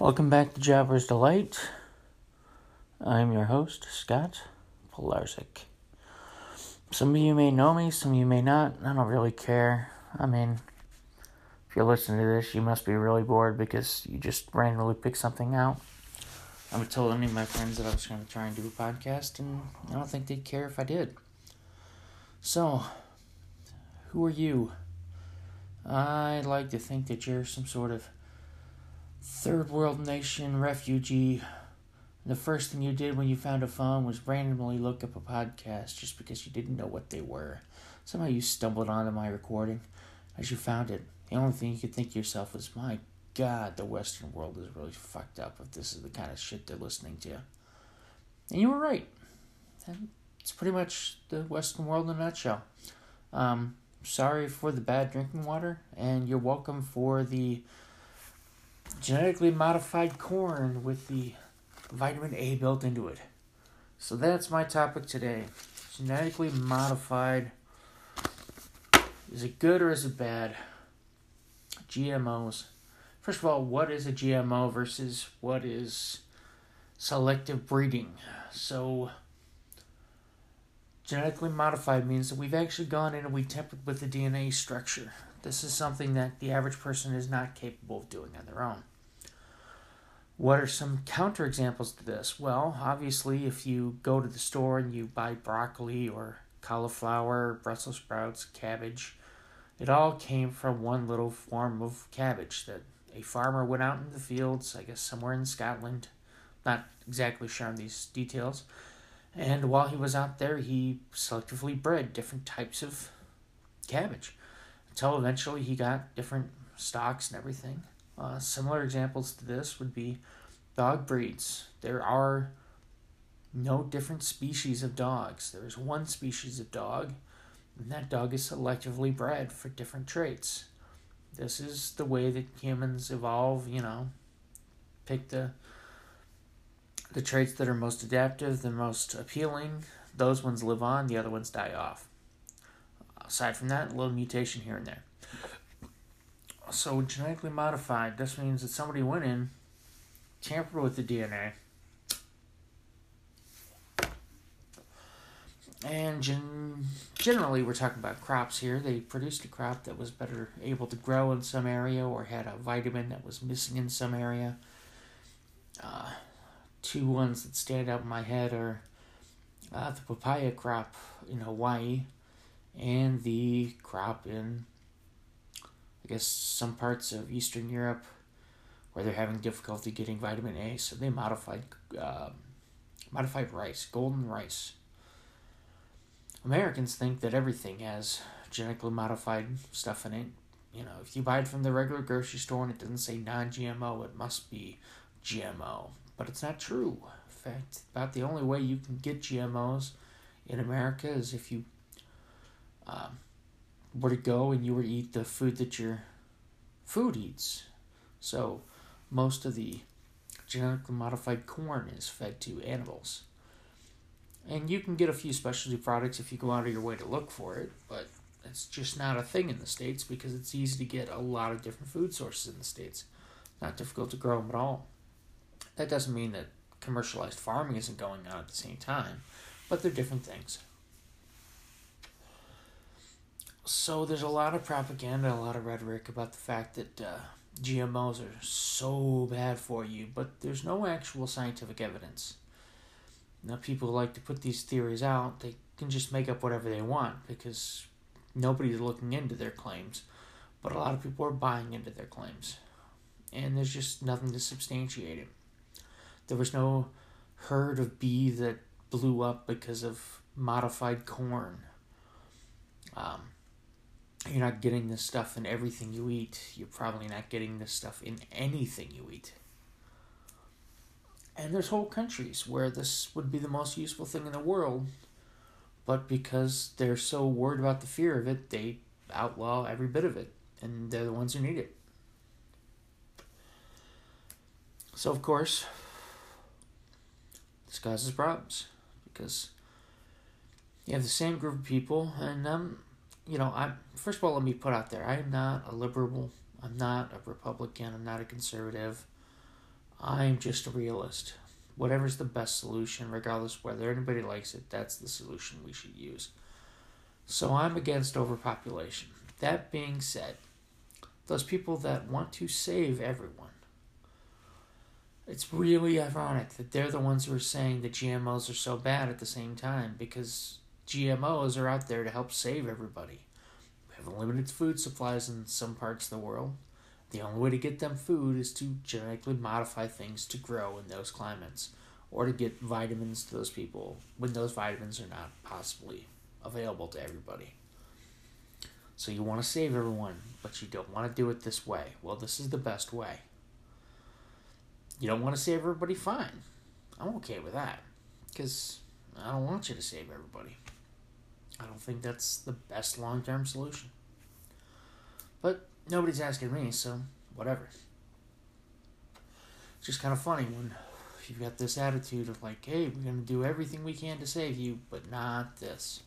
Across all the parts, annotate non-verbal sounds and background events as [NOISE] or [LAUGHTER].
Welcome back to Jobber's Delight. I'm your host, Scott Polarzik. Some of you may know me, some of you may not. I don't really care. I mean, if you're listening to this, you must be really bored because you just randomly picked something out. I would tell any of my friends that I was going to try and do a podcast, and I don't think they'd care if I did. So, who are you? I'd like to think that you're some sort of third world nation refugee. The first thing you did when you found a phone was randomly look up a podcast just because you didn't know what they were. Somehow you stumbled onto my recording as you found it. The only thing you could think to yourself was, my God, the Western world is really fucked up if this is the kind of shit they're listening to. And you were right. It's pretty much the Western world in a nutshell. Um, sorry for the bad drinking water, and you're welcome for the genetically modified corn with the vitamin A built into it. So that's my topic today. Genetically modified. Is it good or is it bad? GMOs. First of all, what is a GMO versus what is selective breeding? So, genetically modified means that we've actually gone in and we tempered with the DNA structure. This is something that the average person is not capable of doing on their own. What are some counterexamples to this? Well, obviously, if you go to the store and you buy broccoli or cauliflower, Brussels sprouts, cabbage, it all came from one little form of cabbage that a farmer went out in the fields, I guess somewhere in Scotland, not exactly sure on these details. And while he was out there, he selectively bred different types of cabbage until eventually he got different stocks and everything. Uh, similar examples to this would be dog breeds. There are no different species of dogs. There is one species of dog, and that dog is selectively bred for different traits. This is the way that humans evolve, you know, pick the the traits that are most adaptive, the most appealing, those ones live on, the other ones die off. Aside from that, a little mutation here and there. So genetically modified, this means that somebody went in, tampered with the DNA, and gen- generally we're talking about crops here. They produced a crop that was better able to grow in some area or had a vitamin that was missing in some area. Uh, two ones that stand out in my head are uh, the papaya crop in Hawaii and the crop in, I guess, some parts of Eastern Europe where they're having difficulty getting vitamin A. So they modified uh, modified rice, golden rice. Americans think that everything has genetically modified stuff in it. You know, if you buy it from the regular grocery store and it doesn't say non GMO, it must be GMO. But it's not true. In fact, about the only way you can get GMOs in America is if you um, were to go and you were to eat the food that your food eats. So, most of the genetically modified corn is fed to animals. And you can get a few specialty products if you go out of your way to look for it, but it's just not a thing in the States because it's easy to get a lot of different food sources in the States. Not difficult to grow them at all. That doesn't mean that commercialized farming isn't going on at the same time, but they're different things. So there's a lot of propaganda, a lot of rhetoric about the fact that uh, GMOs are so bad for you, but there's no actual scientific evidence. Now, people like to put these theories out, they can just make up whatever they want because nobody's looking into their claims, but a lot of people are buying into their claims, and there's just nothing to substantiate it. There was no herd of bee that blew up because of modified corn. Um, you're not getting this stuff in everything you eat. You're probably not getting this stuff in anything you eat. And there's whole countries where this would be the most useful thing in the world, but because they're so worried about the fear of it, they outlaw every bit of it, and they're the ones who need it. So, of course, this causes problems because you have the same group of people, and um, you know, I'm first of all, let me put out there, I am not a liberal, I'm not a Republican, I'm not a conservative. I'm just a realist. Whatever's the best solution, regardless whether anybody likes it, that's the solution we should use. So I'm against overpopulation. That being said, those people that want to save everyone, it's really ironic that they're the ones who are saying the GMOs are so bad at the same time because GMOs are out there to help save everybody. We have limited food supplies in some parts of the world. The only way to get them food is to genetically modify things to grow in those climates or to get vitamins to those people when those vitamins are not possibly available to everybody. So you want to save everyone, but you don't want to do it this way. Well, this is the best way. You don't want to save everybody? Fine. I'm okay with that. Because I don't want you to save everybody. I don't think that's the best long term solution. But nobody's asking me, so whatever. It's just kind of funny when you've got this attitude of like, hey, we're going to do everything we can to save you, but not this.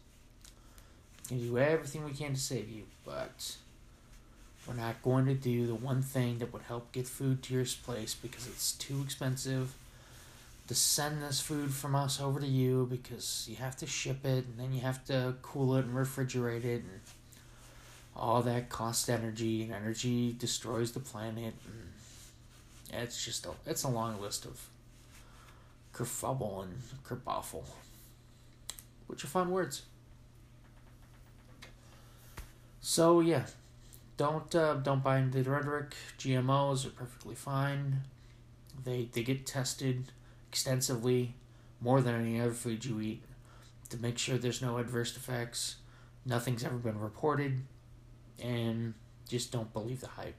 We're going to do everything we can to save you, but we're not going to do the one thing that would help get food to your place because it's too expensive to send this food from us over to you because you have to ship it and then you have to cool it and refrigerate it and all that costs energy and energy destroys the planet it's just a it's a long list of kerfuffle and kerbuffle which are fun words so yeah don't uh, don't buy into the rhetoric. GMOs are perfectly fine. They they get tested extensively, more than any other food you eat, to make sure there's no adverse effects. Nothing's ever been reported, and just don't believe the hype.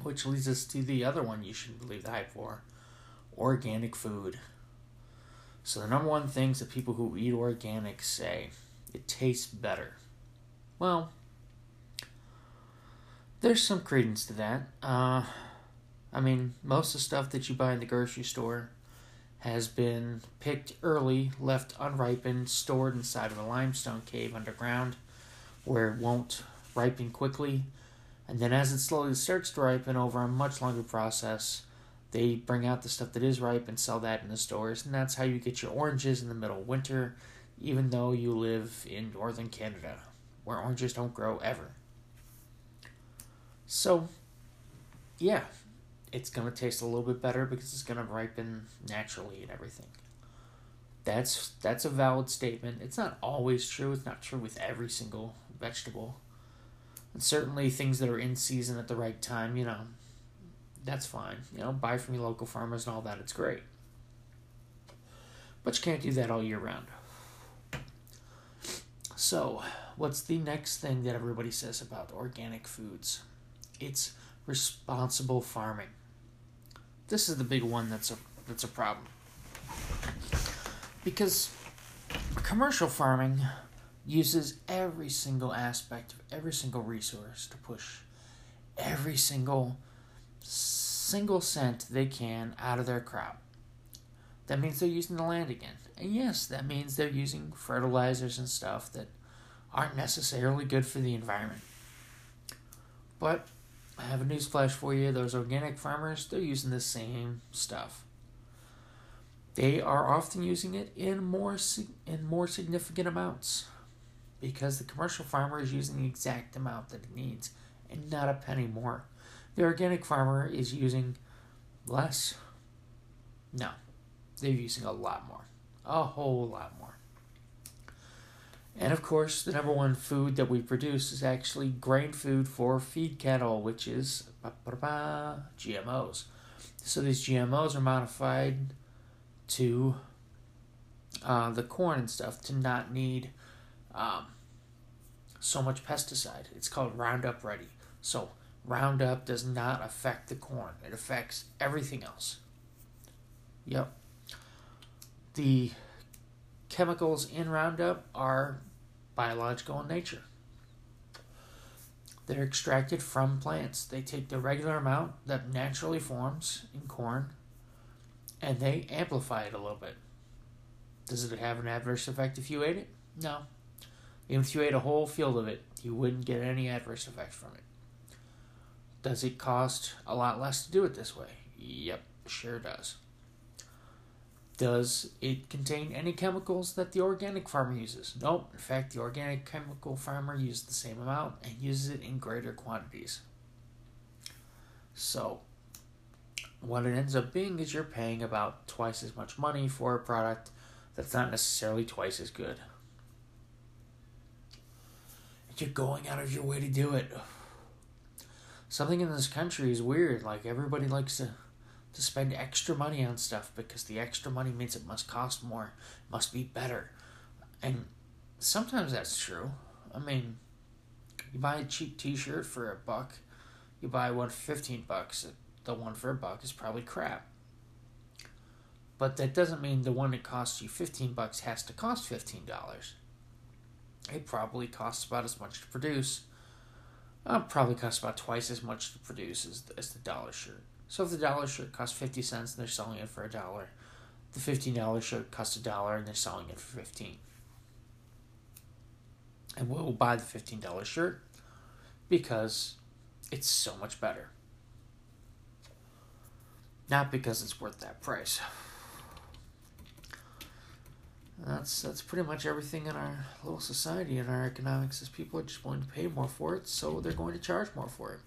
Which leads us to the other one you shouldn't believe the hype for organic food. So, the number one things that people who eat organic say it tastes better. Well, there's some credence to that. Uh, I mean, most of the stuff that you buy in the grocery store has been picked early, left unripened, stored inside of a limestone cave underground where it won't ripen quickly. And then, as it slowly starts to ripen over a much longer process, they bring out the stuff that is ripe and sell that in the stores. And that's how you get your oranges in the middle of winter, even though you live in northern Canada, where oranges don't grow ever. So, yeah, it's going to taste a little bit better because it's going to ripen naturally and everything. That's that's a valid statement. It's not always true. It's not true with every single vegetable. And certainly things that are in season at the right time, you know, that's fine. You know, buy from your local farmers and all that. It's great. But you can't do that all year round. So, what's the next thing that everybody says about organic foods? it's responsible farming. This is the big one that's a that's a problem. Because commercial farming uses every single aspect of every single resource to push every single single cent they can out of their crop. That means they're using the land again. And yes, that means they're using fertilizers and stuff that aren't necessarily good for the environment. But I have a newsflash for you. Those organic farmers, they're using the same stuff. They are often using it in more in more significant amounts because the commercial farmer is using the exact amount that it needs and not a penny more. The organic farmer is using less. No, they're using a lot more. A whole lot more. And of course, the number one food that we produce is actually grain food for feed cattle, which is GMOs. So these GMOs are modified to uh, the corn and stuff to not need um, so much pesticide. It's called Roundup Ready. So Roundup does not affect the corn, it affects everything else. Yep. The chemicals in Roundup are biological in nature. They're extracted from plants. They take the regular amount that naturally forms in corn and they amplify it a little bit. Does it have an adverse effect if you ate it? No. Even if you ate a whole field of it, you wouldn't get any adverse effect from it. Does it cost a lot less to do it this way? Yep. Sure does. Does it contain any chemicals that the organic farmer uses? Nope. In fact, the organic chemical farmer uses the same amount and uses it in greater quantities. So, what it ends up being is you're paying about twice as much money for a product that's not necessarily twice as good. And you're going out of your way to do it. Something in this country is weird. Like, everybody likes to to spend extra money on stuff because the extra money means it must cost more, must be better. And sometimes that's true. I mean, you buy a cheap t shirt for a buck, you buy one for 15 bucks, the one for a buck is probably crap. But that doesn't mean the one that costs you 15 bucks has to cost $15. It probably costs about as much to produce. Uh, probably costs about twice as much to produce as, as the dollar shirt. So if the dollar shirt costs 50 cents and they're selling it for a dollar, the $15 shirt costs a dollar and they're selling it for 15 And we'll buy the $15 shirt because it's so much better. Not because it's worth that price. That's that's pretty much everything in our little society and our economics is people are just willing to pay more for it, so they're going to charge more for it.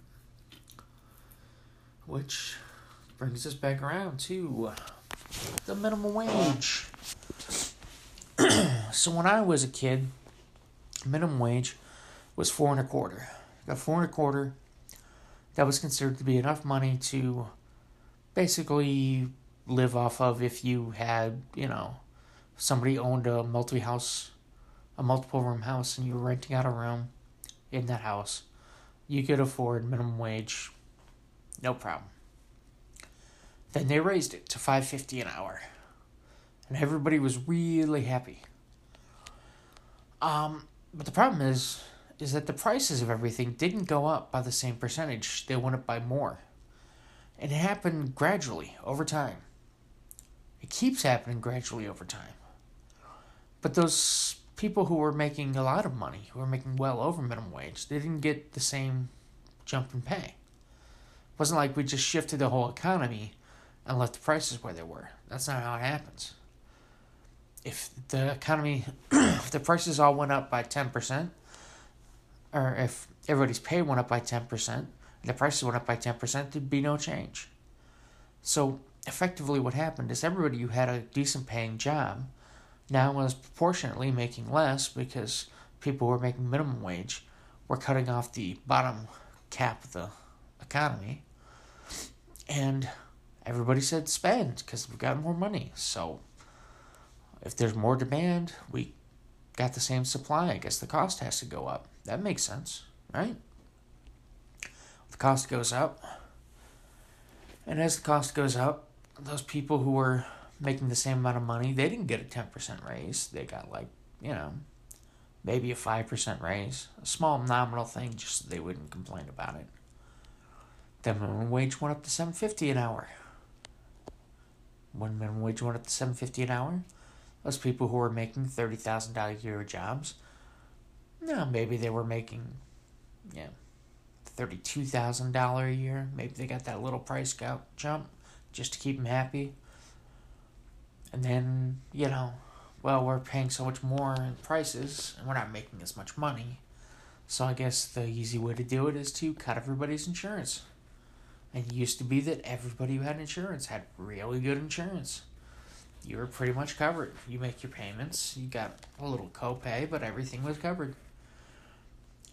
Which brings us back around to the minimum wage. [CLEARS THROAT] so when I was a kid, minimum wage was four and a quarter. Got four and a quarter. That was considered to be enough money to basically live off of if you had, you know, somebody owned a multi house, a multiple room house, and you were renting out a room in that house. You could afford minimum wage no problem. Then they raised it to 550 an hour. And everybody was really happy. Um, but the problem is is that the prices of everything didn't go up by the same percentage. They went up by more. And it happened gradually over time. It keeps happening gradually over time. But those people who were making a lot of money, who were making well over minimum wage, they didn't get the same jump in pay. It wasn't like we just shifted the whole economy and left the prices where they were. That's not how it happens. If the economy, [CLEARS THROAT] if the prices all went up by 10%, or if everybody's pay went up by 10%, and the prices went up by 10%, there'd be no change. So effectively, what happened is everybody who had a decent paying job now was proportionately making less because people who were making minimum wage were cutting off the bottom cap of the economy. And everybody said spend because we've got more money. So if there's more demand, we got the same supply. I guess the cost has to go up. That makes sense, right? The cost goes up. And as the cost goes up, those people who were making the same amount of money, they didn't get a 10% raise. They got like, you know, maybe a 5% raise. A small nominal thing just so they wouldn't complain about it. The minimum wage went up to seven fifty an hour. When minimum wage went up to seven fifty an hour, those people who were making thirty thousand dollar a year jobs, no, maybe they were making, yeah, thirty two thousand dollar a year. Maybe they got that little price jump just to keep them happy. And then you know, well, we're paying so much more in prices, and we're not making as much money. So I guess the easy way to do it is to cut everybody's insurance. It used to be that everybody who had insurance had really good insurance. You were pretty much covered. You make your payments, you got a little copay, but everything was covered.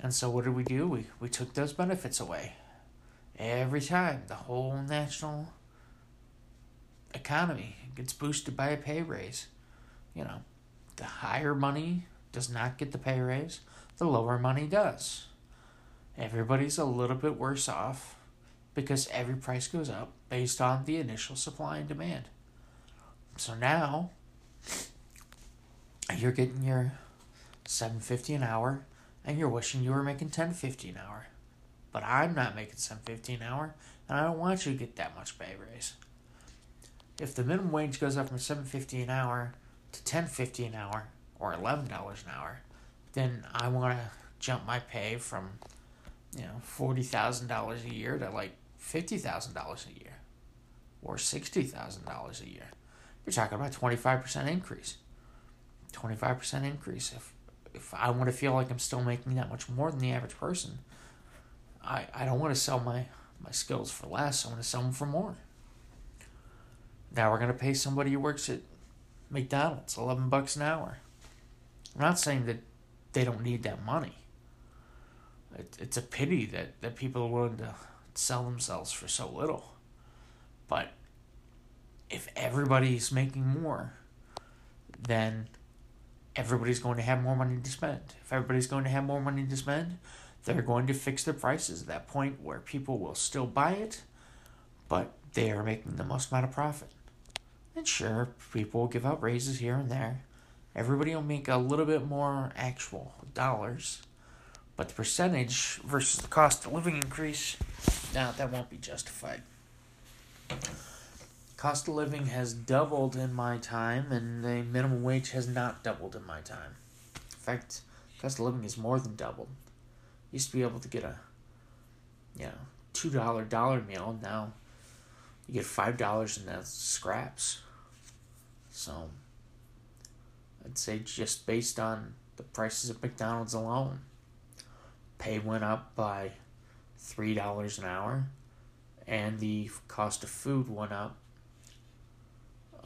And so what did we do? We we took those benefits away. Every time the whole national economy gets boosted by a pay raise. You know, the higher money does not get the pay raise, the lower money does. Everybody's a little bit worse off because every price goes up based on the initial supply and demand. So now you're getting your 750 an hour and you're wishing you were making 1050 an hour. But I'm not making 750 an hour and I don't want you to get that much pay raise. If the minimum wage goes up from 750 an hour to 1050 an hour or $11 an hour, then I want to jump my pay from you know, $40,000 a year to like $50,000 a year. or $60,000 a year. You're talking about 25% increase. 25% increase. If if I want to feel like I'm still making that much more than the average person, I, I don't want to sell my, my skills for less. I want to sell them for more. Now we're going to pay somebody who works at McDonald's 11 bucks an hour. I'm not saying that they don't need that money. It, it's a pity that, that people are willing to sell themselves for so little. But if everybody's making more, then everybody's going to have more money to spend. If everybody's going to have more money to spend, they're going to fix their prices at that point where people will still buy it, but they are making the most amount of profit. And sure, people will give out raises here and there. Everybody will make a little bit more actual dollars, but the percentage versus the cost of living increase, now that won't be justified. Cost of living has doubled in my time, and the minimum wage has not doubled in my time. In fact, cost of living is more than doubled. Used to be able to get a, you know, two dollar dollar meal. Now, you get five dollars and that's scraps. So, I'd say just based on the prices of McDonald's alone, pay went up by three dollars an hour, and the cost of food went up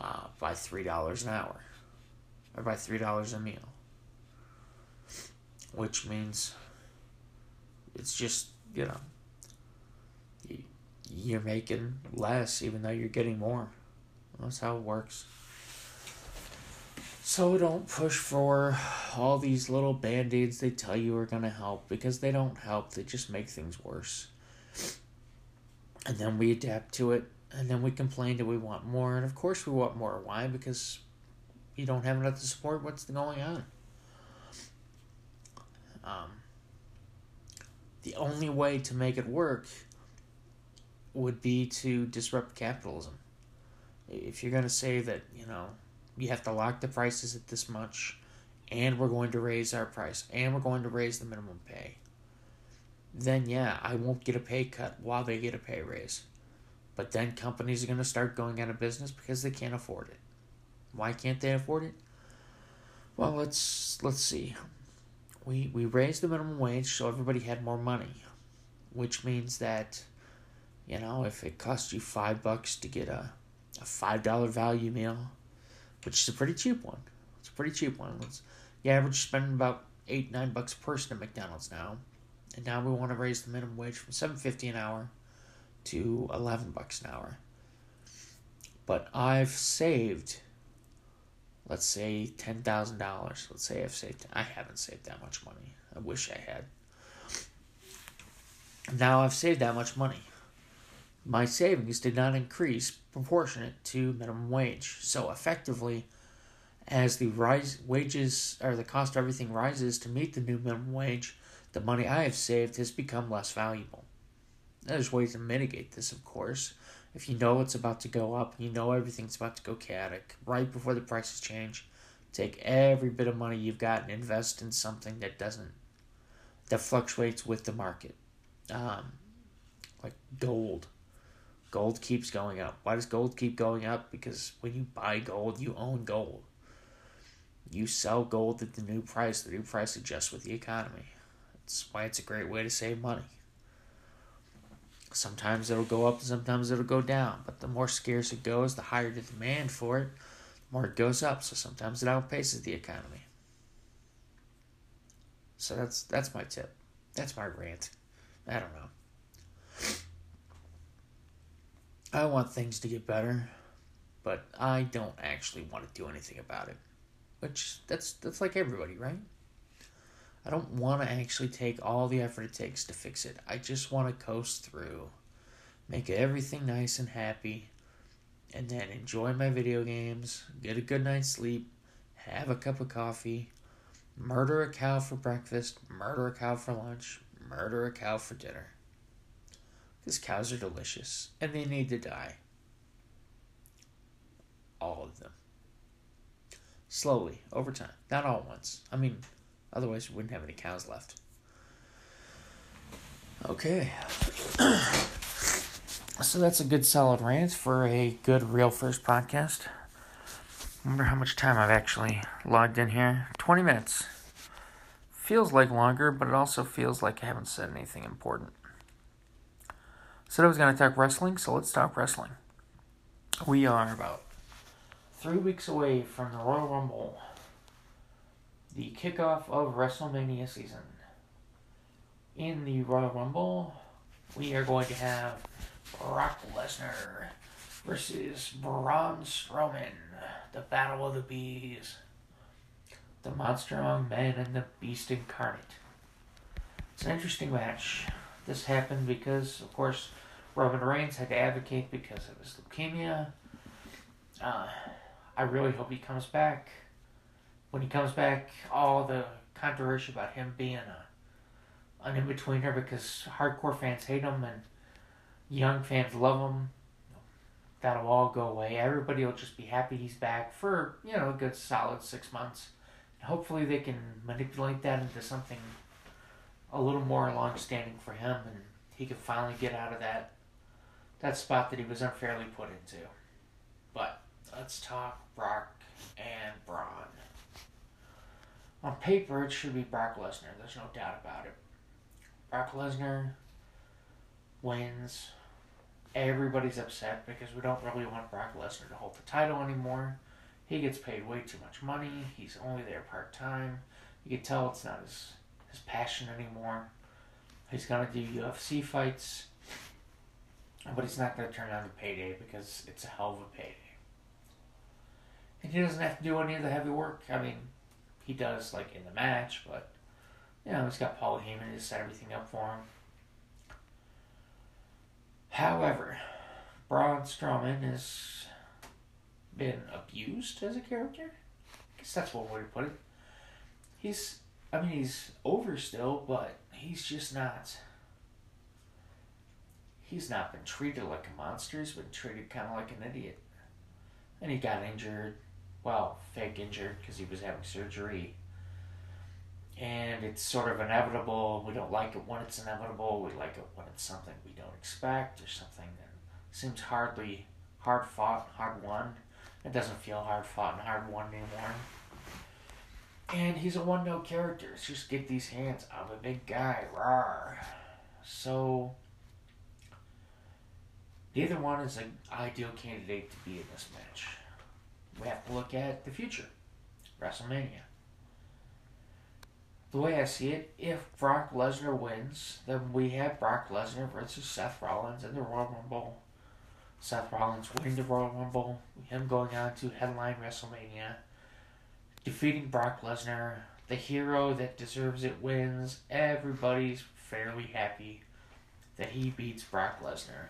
uh, by three dollars an hour, or by three dollars a meal, which means it's just you know you're making less even though you're getting more. That's how it works. So don't push for all these little band aids they tell you are going to help because they don't help. They just make things worse. And then we adapt to it and then we complain that we want more, and of course we want more. Why? Because you don't have enough to support what's going on. Um, the only way to make it work would be to disrupt capitalism. If you're going to say that, you know, you have to lock the prices at this much, and we're going to raise our price, and we're going to raise the minimum pay, then yeah, I won't get a pay cut while they get a pay raise. But then companies are going to start going out of business because they can't afford it. Why can't they afford it? Well, let's let's see. We we raised the minimum wage so everybody had more money, which means that you know, if it costs you 5 bucks to get a a $5 value meal, which is a pretty cheap one. It's a pretty cheap one. It's, the average spending about 8 9 bucks a person at McDonald's now. And now we want to raise the minimum wage from 7.50 an hour to 11 bucks an hour. But I've saved, let's say, $10,000. Let's say I've saved, I haven't saved that much money. I wish I had. Now I've saved that much money. My savings did not increase proportionate to minimum wage. So effectively, as the rise wages or the cost of everything rises to meet the new minimum wage, the money I have saved has become less valuable. There's ways to mitigate this, of course. If you know it's about to go up, you know everything's about to go chaotic, right before the prices change, take every bit of money you've got and invest in something that doesn't, that fluctuates with the market. Um, like gold. Gold keeps going up. Why does gold keep going up? Because when you buy gold, you own gold. You sell gold at the new price. The new price adjusts with the economy. That's why it's a great way to save money. Sometimes it'll go up and sometimes it'll go down. But the more scarce it goes, the higher the demand for it, the more it goes up. So sometimes it outpaces the economy. So that's that's my tip. That's my rant. I don't know. I want things to get better, but I don't actually want to do anything about it. Which that's that's like everybody, right? I don't want to actually take all the effort it takes to fix it. I just want to coast through, make everything nice and happy, and then enjoy my video games, get a good night's sleep, have a cup of coffee, murder a cow for breakfast, murder a cow for lunch, murder a cow for dinner. Because cows are delicious and they need to die. All of them. Slowly, over time. Not all at once. I mean, Otherwise, we wouldn't have any cows left. Okay. [CLEARS THROAT] So that's a good solid rant for a good real first podcast. Remember how much time I've actually logged in here? 20 minutes. Feels like longer, but it also feels like I haven't said anything important. Said I was going to talk wrestling, so let's talk wrestling. We are about three weeks away from the Royal Rumble, the kickoff of WrestleMania season. In the Royal Rumble, we are going to have Brock Lesnar versus Braun Strowman, the Battle of the Bees, the Monster Among Men and the Beast Incarnate. It's an interesting match. This happened because, of course, Roman Reigns had to advocate because of his leukemia. Uh, I really hope he comes back. When he comes back, all the controversy about him being a, an in betweener because hardcore fans hate him and young fans love him. That'll all go away. Everybody will just be happy he's back for, you know, a good solid six months. Hopefully they can manipulate that into something a little more long standing for him and he can finally get out of that that spot that he was unfairly put into. But let's talk Brock and Braun. On paper, it should be Brock Lesnar. There's no doubt about it. Brock Lesnar wins. Everybody's upset because we don't really want Brock Lesnar to hold the title anymore. He gets paid way too much money. He's only there part time. You can tell it's not his his passion anymore. He's gonna do UFC fights, but he's not gonna turn down the payday because it's a hell of a payday. And he doesn't have to do any of the heavy work. I mean, he does like in the match, but you know he's got Paul Heyman to set everything up for him. However, Braun Strowman has been abused as a character. I guess that's one way to put it. He's, I mean, he's over still, but he's just not. He's not been treated like a monster. He's been treated kind of like an idiot. And he got injured. Well, fake injured because he was having surgery and it's sort of inevitable. We don't like it when it's inevitable. We like it when it's something we don't expect or something that seems hardly hard fought, hard won. It doesn't feel hard fought and hard won anymore. And he's a one note character. It's just get these hands. I'm a big guy. Rawr. So neither one is an ideal candidate to be in this match. We have to look at the future. WrestleMania the way I see it, if Brock Lesnar wins, then we have Brock Lesnar versus Seth Rollins in the Royal Rumble. Seth Rollins winning the Royal Rumble, him going on to headline WrestleMania, defeating Brock Lesnar, the hero that deserves it wins. Everybody's fairly happy that he beats Brock Lesnar.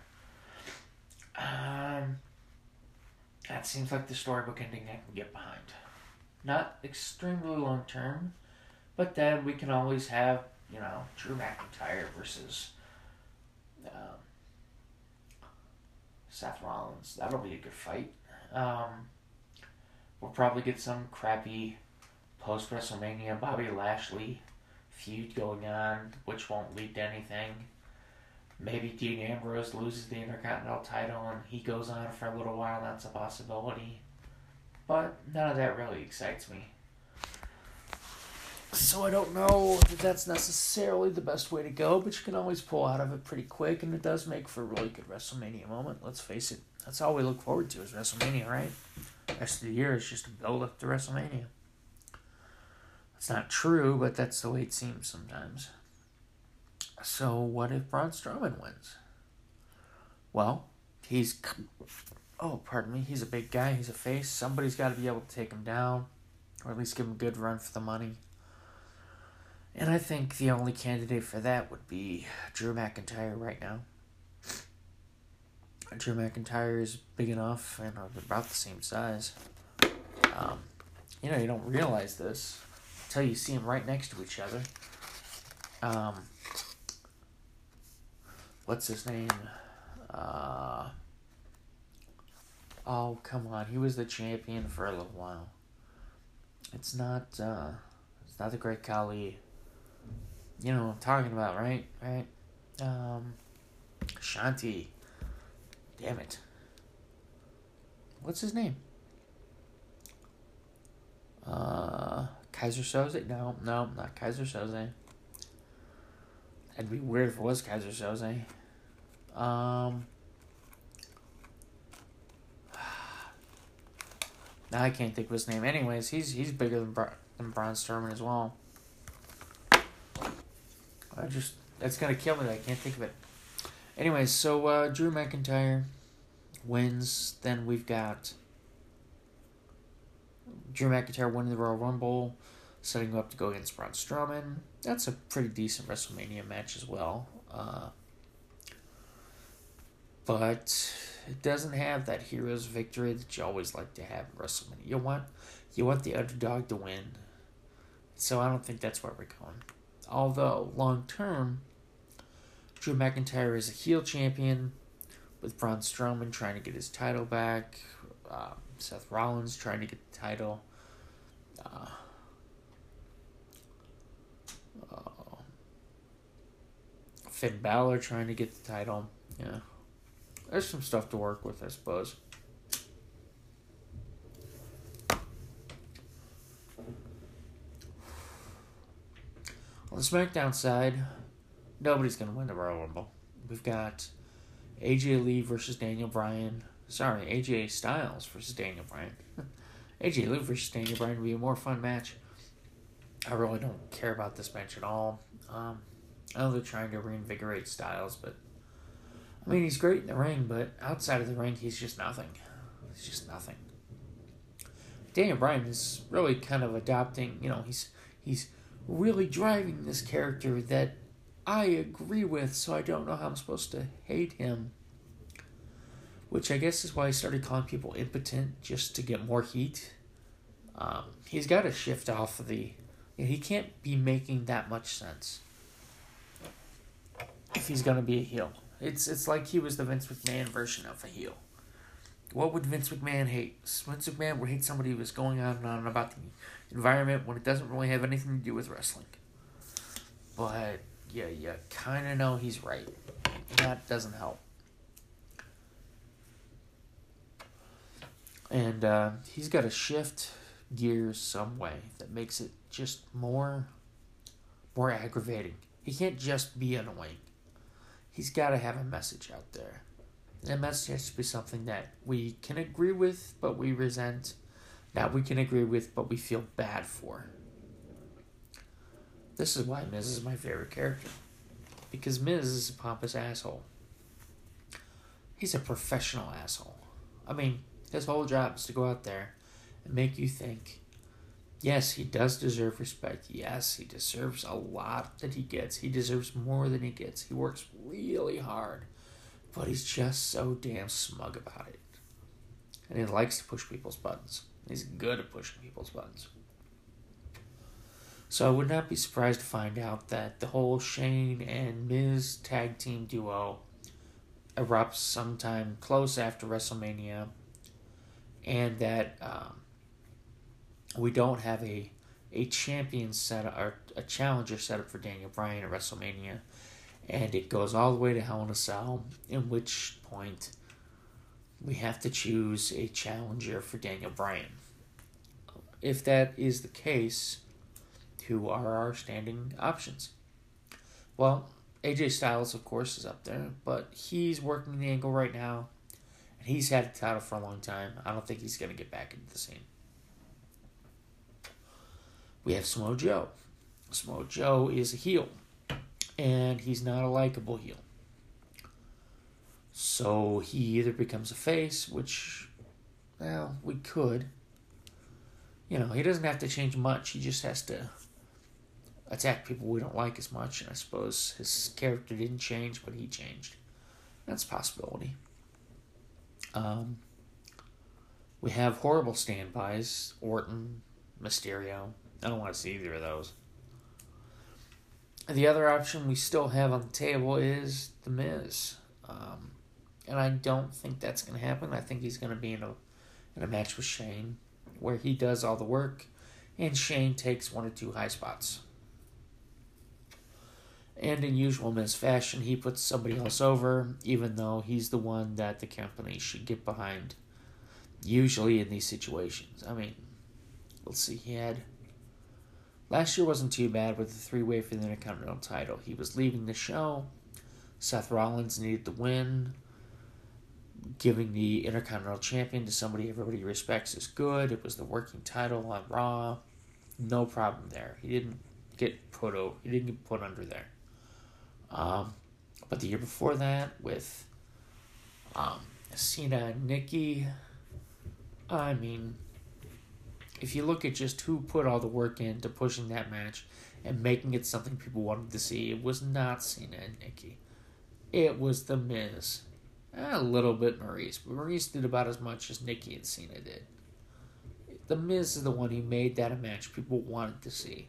Um, that seems like the storybook ending I can get behind. Not extremely long term but then we can always have, you know, Drew McIntyre versus um, Seth Rollins. That'll be a good fight. Um, we'll probably get some crappy post WrestleMania Bobby Lashley feud going on, which won't lead to anything. Maybe Dean Ambrose loses the Intercontinental title and he goes on for a little while. That's a possibility. But none of that really excites me. So I don't know that that's necessarily the best way to go, but you can always pull out of it pretty quick, and it does make for a really good WrestleMania moment. Let's face it, that's all we look forward to is WrestleMania, right? The rest of the year is just to build up to WrestleMania. It's not true, but that's the way it seems sometimes. So what if Braun Strowman wins? Well, he's oh, pardon me, he's a big guy, he's a face. Somebody's got to be able to take him down, or at least give him a good run for the money. And I think the only candidate for that would be Drew McIntyre right now. Drew McIntyre is big enough and about the same size. Um, you know, you don't realize this until you see them right next to each other. Um, what's his name? Uh, oh, come on. He was the champion for a little while. It's not, uh, it's not the Great Khali you know I'm talking about, right? Right? Um, Shanti. Damn it. What's his name? Uh, Keyser Soze? No, no, not Keyser Soze. That'd be weird if it was Keyser Soze. Um, [SIGHS] now I can't think of his name. Anyways, he's he's bigger than Bra- than Braun Strowman as well. I just that's gonna kill me. I can't think of it. Anyways, so uh, Drew McIntyre wins. Then we've got Drew McIntyre winning the Royal Rumble, setting him up to go against Braun Strowman. That's a pretty decent WrestleMania match as well. Uh, but it doesn't have that hero's victory that you always like to have in WrestleMania. You want you want the underdog to win. So I don't think that's where we're going. Although long term, Drew McIntyre is a heel champion, with Braun Strowman trying to get his title back, uh, Seth Rollins trying to get the title. Uh, Finn Balor trying to get the title. Yeah. There's some stuff to work with, I suppose. On the SmackDown side, nobody's going to win the Royal Rumble. We've got AJ Lee versus Daniel Bryan. Sorry, AJ Styles versus Daniel Bryan. [LAUGHS] AJ Lee versus Daniel Bryan would be a more fun match. I really don't care about this match at all. Um, I know they're trying to reinvigorate Styles, but I mean he's great in the ring, but outside of the ring, he's just nothing. He's just nothing. Daniel Bryan is really kind of adopting. You know, he's he's really driving this character that I agree with, so I don't know how I'm supposed to hate him. Which I guess is why I started calling people impotent just to get more heat. Um, he's got to shift off of the. he can't be making that much sense if he's gonna be a heel. It's it's like he was the Vince McMahon version of a heel. What would Vince McMahon hate? Vince McMahon would hate somebody who was going on and on about the environment when it doesn't really have anything to do with wrestling. But yeah, you kind of know he's right. That doesn't help. And uh, he's got to shift gears some way that makes it just more, more aggravating. He can't just be annoying. He's got to have a message out there. And that message has to be something that we can agree with, but we resent. That we can agree with, but we feel bad for. This is why Miz is my favorite character. Because Miz is a pompous asshole. He's a professional asshole. I mean, his whole job is to go out there and make you think, yes, he does deserve respect. Yes, he deserves a lot that he gets. He deserves more than he gets. He works really hard, but he's just so damn smug about it. And he likes to push people's buttons. He's good at pushing people's buttons. So I would not be surprised to find out that the whole Shane and Miz tag team duo erupts sometime close after WrestleMania, and that um, we don't have a a champion set up, or a challenger set up for Daniel Bryan at WrestleMania, and it goes all the way to Hell in a Cell. In which point, we have to choose a challenger for Daniel Bryan. If that is the case, who are our standing options? Well, AJ Styles, of course, is up there, but he's working the angle right now, and he's had a title for a long time. I don't think he's going to get back into the scene. We have Samoa Joe. Samoa Joe is a heel, and he's not a likable heel. So he either becomes a face, which, well, we could. You know, he doesn't have to change much. He just has to attack people we don't like as much. And I suppose his character didn't change, but he changed. That's a possibility. Um, we have horrible standbys Orton, Mysterio. I don't want to see either of those. The other option we still have on the table is The Miz. Um, and I don't think that's going to happen. I think he's going to be in a, in a match with Shane where he does all the work and Shane takes one or two high spots. And in usual Miz fashion, he puts somebody else over, even though he's the one that the company should get behind. Usually in these situations. I mean, let's see, he had. Last year wasn't too bad with the three way for the Intercontinental title. He was leaving the show. Seth Rollins needed the win. Giving the Intercontinental Champion to somebody everybody respects is good. It was the working title on Raw. No problem there. He didn't get put over. He didn't get put under there. Um, but the year before that, with um, Cena and Nikki, I mean, if you look at just who put all the work into pushing that match and making it something people wanted to see, it was not Cena and Nikki. It was The Miz. A little bit Maryse, but Maryse did about as much as Nikki and Cena did. The Miz is the one who made that a match people wanted to see.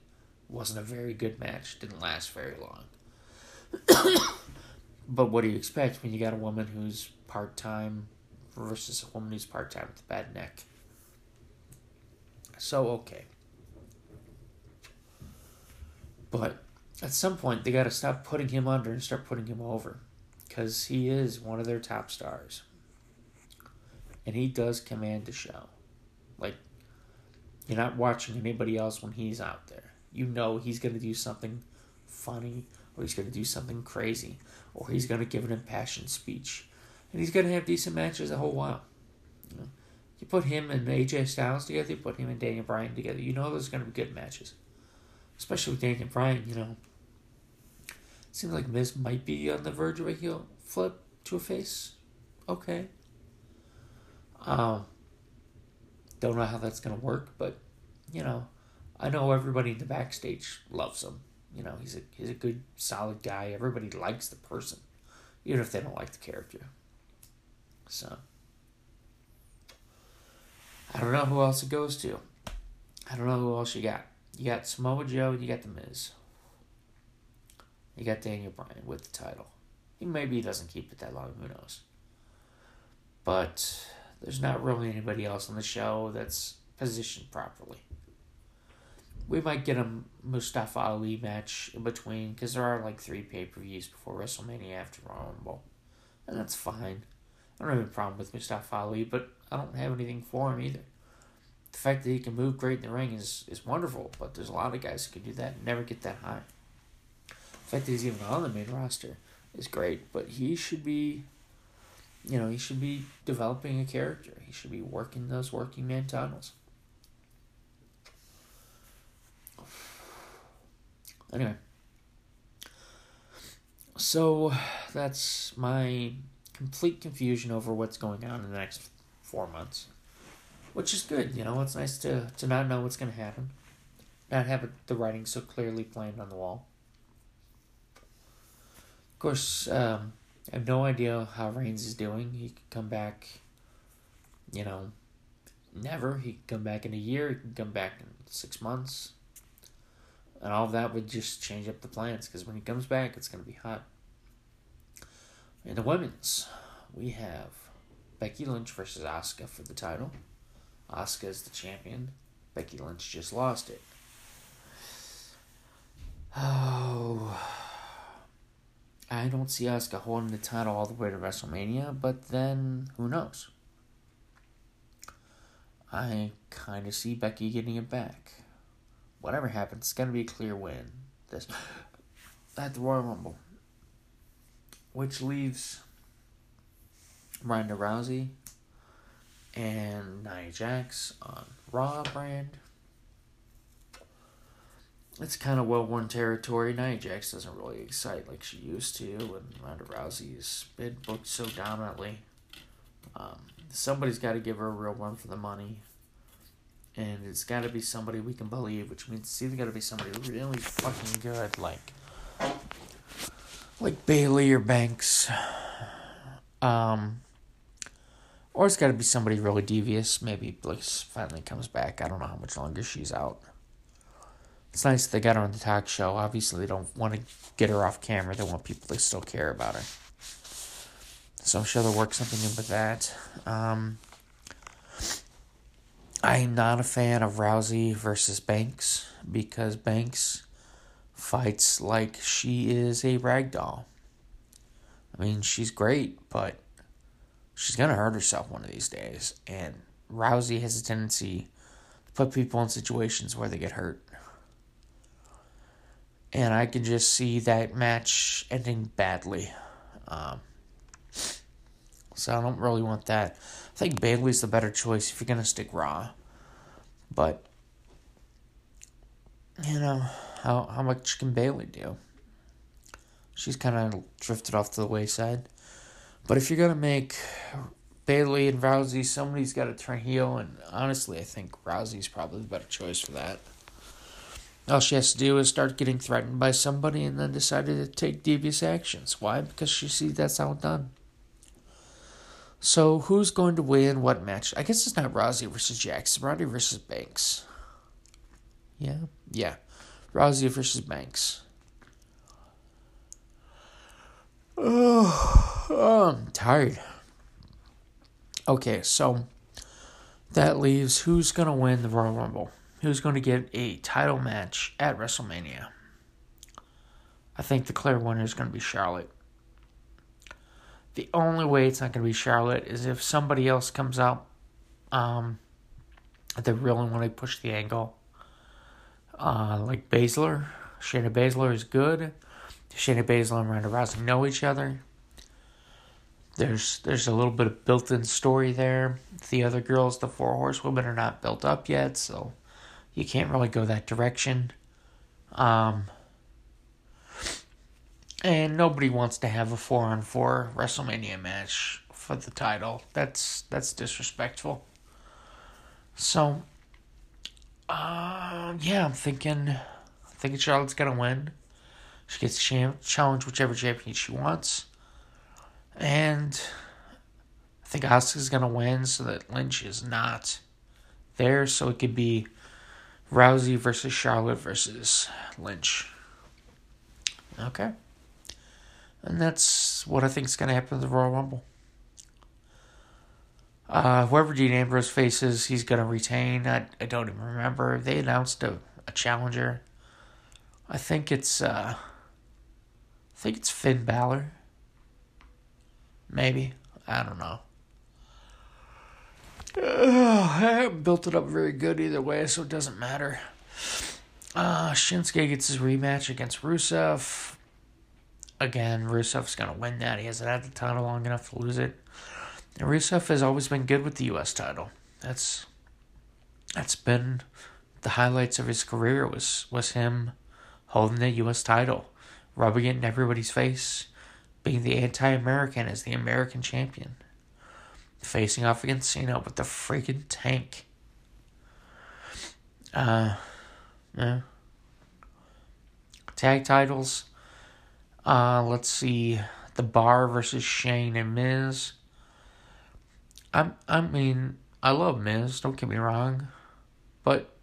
It wasn't a very good match, didn't last very long. [COUGHS] but what do you expect when you got a woman who's part time versus a woman who's part time with a bad neck? So, okay. But at some point, they got to stop putting him under and start putting him over. Because he is one of their top stars. And he does command the show. Like, you're not watching anybody else when he's out there. You know he's going to do something funny or he's going to do something crazy, or he's going to give an impassioned speech, and he's going to have decent matches a whole while. You, put him and AJ Styles together, you put him and Daniel Bryan together, you know there's going to be good matches, especially with Daniel Bryan. You know, seems like Miz might be on the verge of a heel flip to a face. Okay. Um, don't know how that's going to work, but you know, I know everybody in the backstage loves him. You know, he's a he's a good, solid guy. Everybody likes the person, even if they don't like the character. So I don't know who else it goes to. I don't know who else you got. You got Samoa Joe. You got The Miz. You got Daniel Bryan with the title. He maybe doesn't keep it that long. Who knows? But there's not really anybody else on the show that's positioned properly we might get a Mustafa Ali match in between because there are like three pay per views before WrestleMania after Rumble, and that's fine. I don't have a problem with Mustafa Ali, but I don't have anything for him either. The fact that he can move great in the ring is, is wonderful, but there's a lot of guys who can do that and never get that high. The fact that he's even on the main roster is great, but he should be, you know, he should be developing a character. He should be working those working man titles. Anyway. So that's my complete confusion over what's going on in the next four months. Which is good, you know, it's nice to, to not know what's going to happen. Not have the writing so clearly planned on the wall. Of course, um, I have no idea how Reigns is doing. He could come back, you know, never. He could come back in a year. He could come back in six months. And all that would just change up the plans because when he comes back, it's going to be hot. In the women's, we have Becky Lynch versus Asuka for the title. Asuka is the champion. Becky Lynch just lost it. Oh. I don't see Asuka holding the title all the way to WrestleMania, but then who knows? I kind of see Becky getting it back whatever happens, it's gonna be a clear win. This [GASPS] at the Royal Rumble, which leaves Ronda Rousey and Nia Jax on Raw brand. It's kind of well worn territory. Nia Jax doesn't really excite like she used to, and Ronda Rousey's been booked so dominantly. Um, somebody's got to give her a real run for the money and it's got to be somebody we can believe, which means it's either got to be somebody really fucking good, like like Bayley or Banks, um, or it's got to be somebody really devious. Maybe Bliss finally comes back. I don't know how much longer she's out. It's nice they got her on the talk show. Obviously, they don't want to get her off camera. They want people to still care about her. So I'm sure they'll work something in with that. Um, I'm not a fan of Rousey versus Banks because Banks fights like she is a rag doll. I mean, she's great, but she's going to hurt herself one of these days. And Rousey has a tendency to put people in situations where they get hurt. And I can just see that match ending badly. Um, so I don't really want that. I think Bayley's the better choice if you're going to stick Raw. But, you know, how, how much can Bayley do? She's kind of drifted off to the wayside. But if you're to make Bayley and Rousey, somebody's got to turn heel. And honestly, I think Rousey's probably the better choice for that. All she has to do is start getting threatened by somebody and then decided to take devious actions. Why? Because she sees that's how it's done. So who's going to win what match? I guess it's not Rousey versus Jax. Roddy versus Banks. Yeah, yeah. Rousey versus Banks. Oh, [SIGHS] oh, I'm tired. Okay, so that leaves who's going to win the Royal Rumble? Who's going to get a title match at WrestleMania? I think the clear winner is going to be Charlotte. The only way it's not going to be Charlotte is if somebody else comes out um, that really want to push the angle. Uh, like Baszler. Shayna Baszler is good. Shayna Baszler and Ronda Rousey know each other. There's there's a little bit of built-in story there. The other girls, the four horsewomen, are not built up yet, so you can't really go that direction. Um, and nobody wants to have a four on four WrestleMania match for the title. That's that's disrespectful. So, uh, yeah, I'm thinking, I'm thinking Charlotte's gonna win. She gets to challenge whichever champion she wants, and I think Asuka's gonna win so that Lynch is not there, so it could be Rousey versus Charlotte versus Lynch. Okay. And that's what I think is to happen at the Royal Rumble. Uh, whoever Dean Ambrose faces, he's going to retain. I, I don't even remember. They announced a, a challenger. I think it's uh, I think it's Finn Balor. Maybe I don't know. Uh, [SIGHS] I haven't built it up very good either way, so it doesn't matter. Uh, Shinsuke gets his rematch against Rusev again, Rusev's going to win that. He hasn't had the title long enough to lose it. And Rusev has always been good with the U.S. title. That's that's been the highlights of his career was was him holding the U.S. title, rubbing it in everybody's face, being the anti-American as the American champion, facing off against Cena with the freaking tank. Uh, yeah. Tag titles. Uh, let's see, the Bar versus Shane and Miz. I I mean, I love Miz. Don't get me wrong, but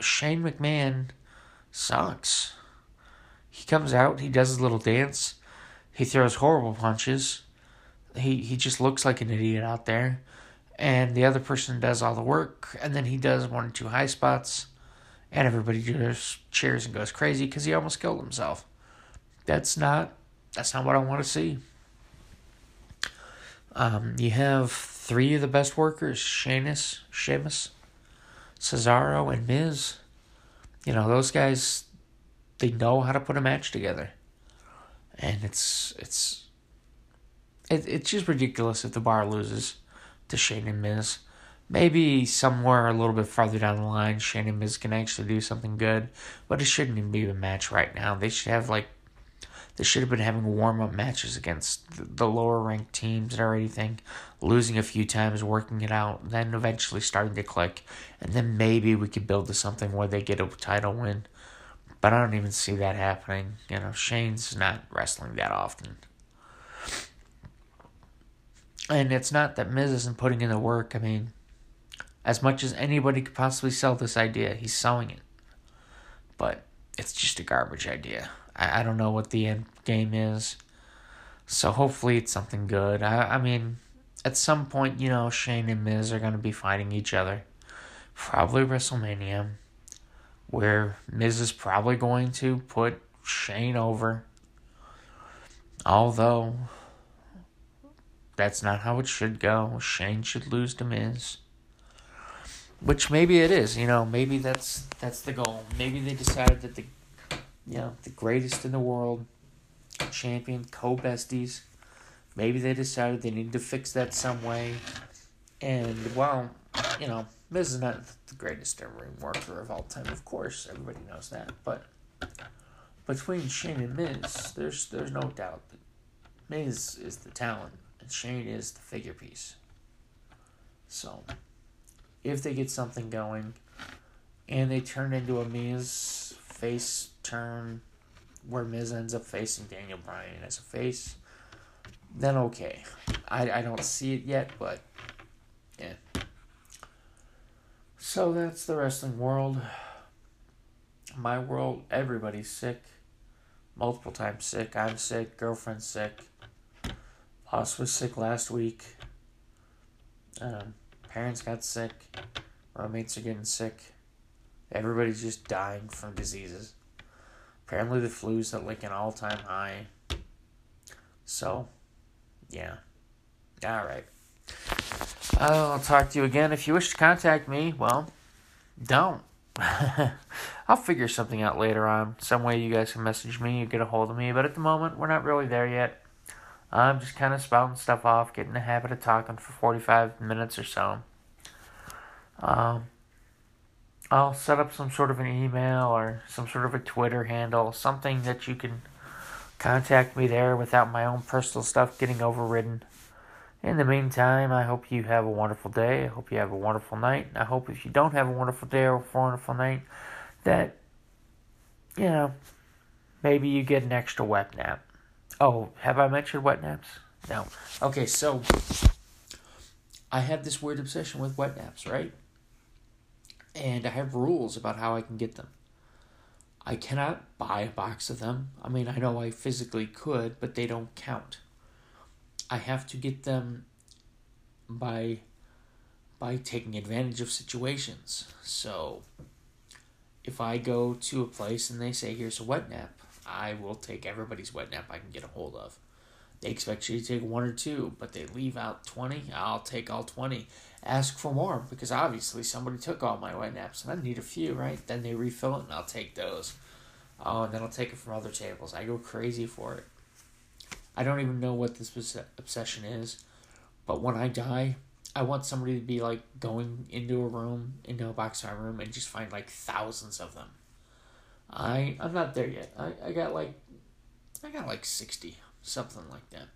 Shane McMahon sucks. He comes out, he does his little dance, he throws horrible punches. He he just looks like an idiot out there, and the other person does all the work, and then he does one or two high spots, and everybody just cheers and goes crazy because he almost killed himself. That's not that's not what I want to see. Um, you have three of the best workers: Sheamus, Sheamus, Cesaro, and Miz. You know those guys. They know how to put a match together, and it's it's it, it's just ridiculous if the bar loses to Shane and Miz. Maybe somewhere a little bit farther down the line, Shane and Miz can actually do something good, but it shouldn't even be a match right now. They should have like they should have been having warm up matches against the lower ranked teams or anything, losing a few times, working it out, then eventually starting to click, and then maybe we could build to something where they get a title win. But I don't even see that happening. You know, Shane's not wrestling that often. And it's not that Miz isn't putting in the work. I mean, as much as anybody could possibly sell this idea, he's selling it. But it's just a garbage idea. I, I don't know what the end game is. So hopefully it's something good. I, I mean, at some point, you know, Shane and Miz are going to be fighting each other. Probably WrestleMania, where Miz is probably going to put Shane over. Although that's not how it should go. Shane should lose to Miz. Which maybe it is, you know, maybe that's that's the goal. Maybe they decided that the you know, the greatest in the world, champion, co besties. Maybe they decided they need to fix that some way. And well, you know, Miz is not the greatest ring worker of all time, of course. Everybody knows that. But between Shane and Miz, there's there's no doubt that Miz is the talent and Shane is the figure piece. So if they get something going and they turn into a Miz face turn where Miz ends up facing Daniel Bryan as a face, then okay. I, I don't see it yet, but yeah. So that's the wrestling world. My world, everybody's sick. Multiple times sick. I'm sick. Girlfriend's sick. Boss was sick last week. Um, parents got sick. Roommates are getting sick. Everybody's just dying from diseases. Apparently, the flu's at like an all time high. So, yeah. All right. I'll talk to you again. If you wish to contact me, well, don't. [LAUGHS] I'll figure something out later on. Some way you guys can message me or get a hold of me. But at the moment, we're not really there yet. I'm just kind of spouting stuff off, getting the habit of talking for 45 minutes or so. Um, I'll set up some sort of an email or some sort of a Twitter handle, something that you can contact me there without my own personal stuff getting overridden. In the meantime, I hope you have a wonderful day. I hope you have a wonderful night. I hope if you don't have a wonderful day or a wonderful night, that, you know, maybe you get an extra wet nap. Oh, have I mentioned wet naps? No. Okay, so I have this weird obsession with wet naps, right? And I have rules about how I can get them. I cannot buy a box of them. I mean, I know I physically could, but they don't count. I have to get them by by taking advantage of situations. So if I go to a place and they say here's a wet nap, I will take everybody's wet nap I can get a hold of. They expect you to take one or two, but they leave out 20. I'll take all 20. Ask for more because obviously somebody took all my wet naps and I need a few, right? Then they refill it and I'll take those. Oh, and then I'll take it from other tables. I go crazy for it. I don't even know what this obsession is, but when I die, I want somebody to be like going into a room, into a box art room, and just find like thousands of them. I I'm not there yet. I, I got like I got like sixty, something like that.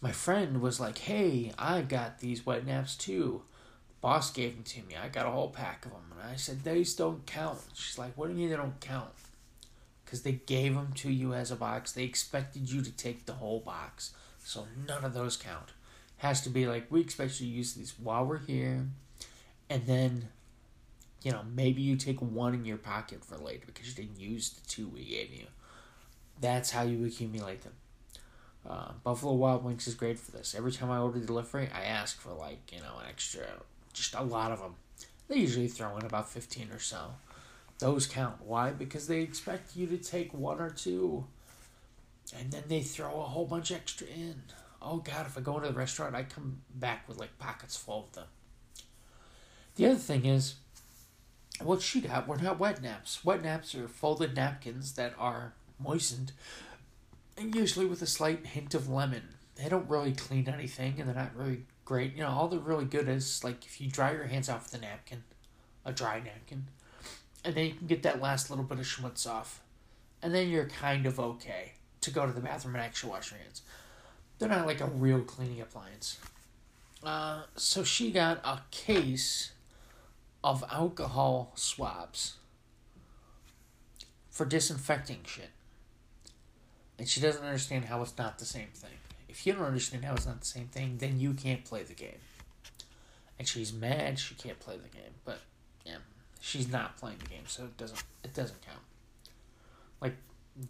My friend was like, "Hey, I got these wet naps too." Boss gave them to me. I got a whole pack of them, and I said, "These don't count." She's like, "What do you mean they don't count?" because they gave them to you as a box. They expected you to take the whole box. So none of those count. Has to be like, we expect you to use these while we're here. And then, you know, maybe you take one in your pocket for later because you didn't use the two we gave you. That's how you accumulate them. Uh, Buffalo Wild Wings is great for this. Every time I order delivery, I ask for like, you know, an extra, just a lot of them. They usually throw in about 15 or so those count. Why? Because they expect you to take one or two, and then they throw a whole bunch extra in. Oh God, if I go into the restaurant, I come back with like pockets full of them. The other thing is, what she got were not wet naps. Wet naps are folded napkins that are moistened, and usually with a slight hint of lemon. They don't really clean anything, and they're not really great. You know, all they're really good is like if you dry your hands off with a napkin, a dry napkin, and then you can get that last little bit of schmutz off. And then you're kind of okay to go to the bathroom and actually wash your hands. They're not like a real cleaning appliance. Uh, so she got a case of alcohol swabs for disinfecting shit. And she doesn't understand how it's not the same thing. If you don't understand how it's not the same thing, then you can't play the game. And she's mad she can't play the game. But, yeah she's not playing the game, so it doesn't it doesn't count. Like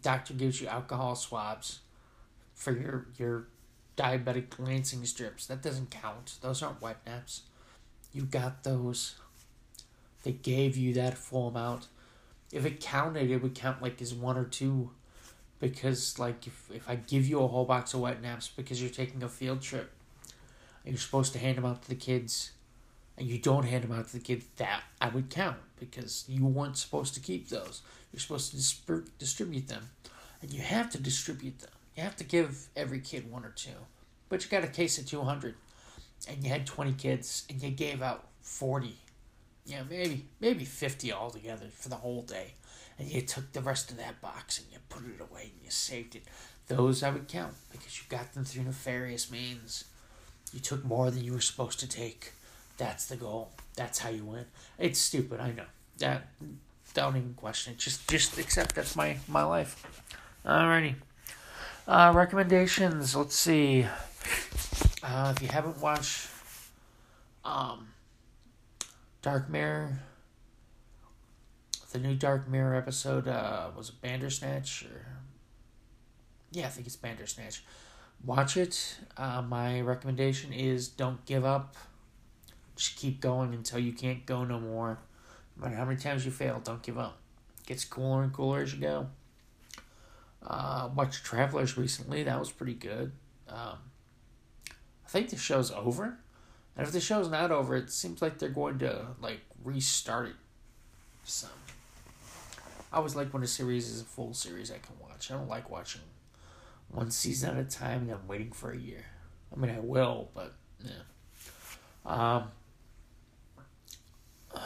doctor gives you alcohol swabs for your your diabetic lancing strips. That doesn't count. Those aren't wet naps. You got those. They gave you that full amount. if it counted, it would count like as one or two. Because like if, if I give you a whole box of wet naps because you're taking a field trip and you're supposed to hand them out to the kids and you don't hand them out to the kids, that I would count because you weren't supposed to keep those. You're supposed to disp- distribute them. And you have to distribute them. You have to give every kid one or two. But you got a case of 200 and you had 20 kids and you gave out 40 yeah maybe maybe 50 altogether for the whole day and you took the rest of that box and you put it away and you saved it. Those i would count because you got them through nefarious means. You took more than you were supposed to take. That's the goal. That's how you win. It's stupid i know. That don't even question it. Just just accept that's my my life. Alrighty. Uh recommendations. Let's see. Uh, if you haven't watched um, Dark Mirror, the new Dark Mirror episode uh, was it Bandersnatch or yeah, I think it's Bandersnatch. Watch it. Uh, my recommendation is don't give up. Just keep going until you can't go no more. No matter how many times you fail, don't give up. It gets cooler and cooler as you go. Uh, watched Travelers recently. That was pretty good. Um, I think the show's over. And if the show's not over, it seems like they're going to like restart it. So I always like when a series is a full series I can watch. I don't like watching one season at a time and then waiting for a year. I mean I will, but yeah. Um [SIGHS]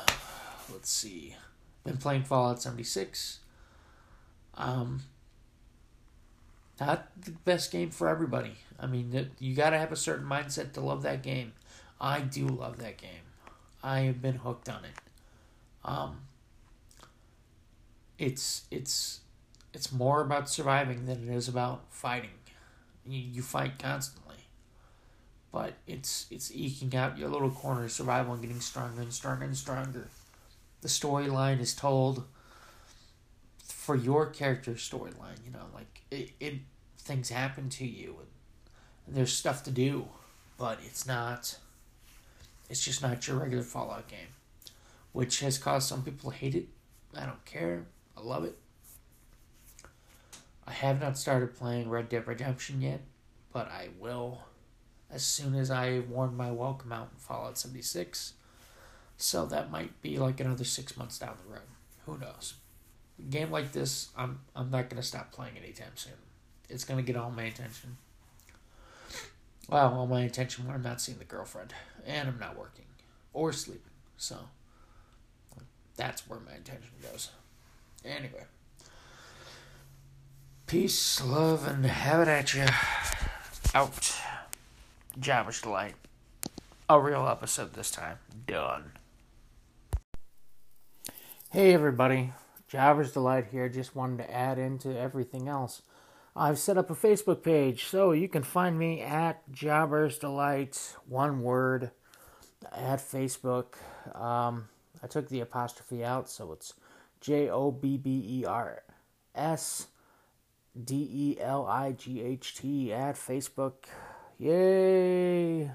let's see. Been playing Fallout 76. Um not the best game for everybody. I mean, you got to have a certain mindset to love that game. I do love that game. I have been hooked on it. Um, it's it's it's more about surviving than it is about fighting. You, you fight constantly, but it's it's eking out your little corner of survival and getting stronger and stronger and stronger. The storyline is told for your character storyline. You know, like it, it things happen to you and, there's stuff to do, but it's not. It's just not your regular Fallout game, which has caused some people to hate it. I don't care. I love it. I have not started playing Red Dead Redemption yet, but I will as soon as I warn my welcome out in Fallout 76. So that might be like another six months down the road. Who knows? A game like this, I'm I'm not gonna stop playing anytime soon. It's gonna get all my attention. Well, all my attention when I'm not seeing the girlfriend and I'm not working or sleeping. So that's where my attention goes. Anyway, peace, love, and have it at you. Out. Jobber's Delight. A real episode this time. Done. Hey everybody, Jobber's Delight here. Just wanted to add into everything else. I've set up a Facebook page, so you can find me at Jobbers Delight, one word, at Facebook. Um, I took the apostrophe out, so it's J O B B E R S D E L I G H T at Facebook. Yay!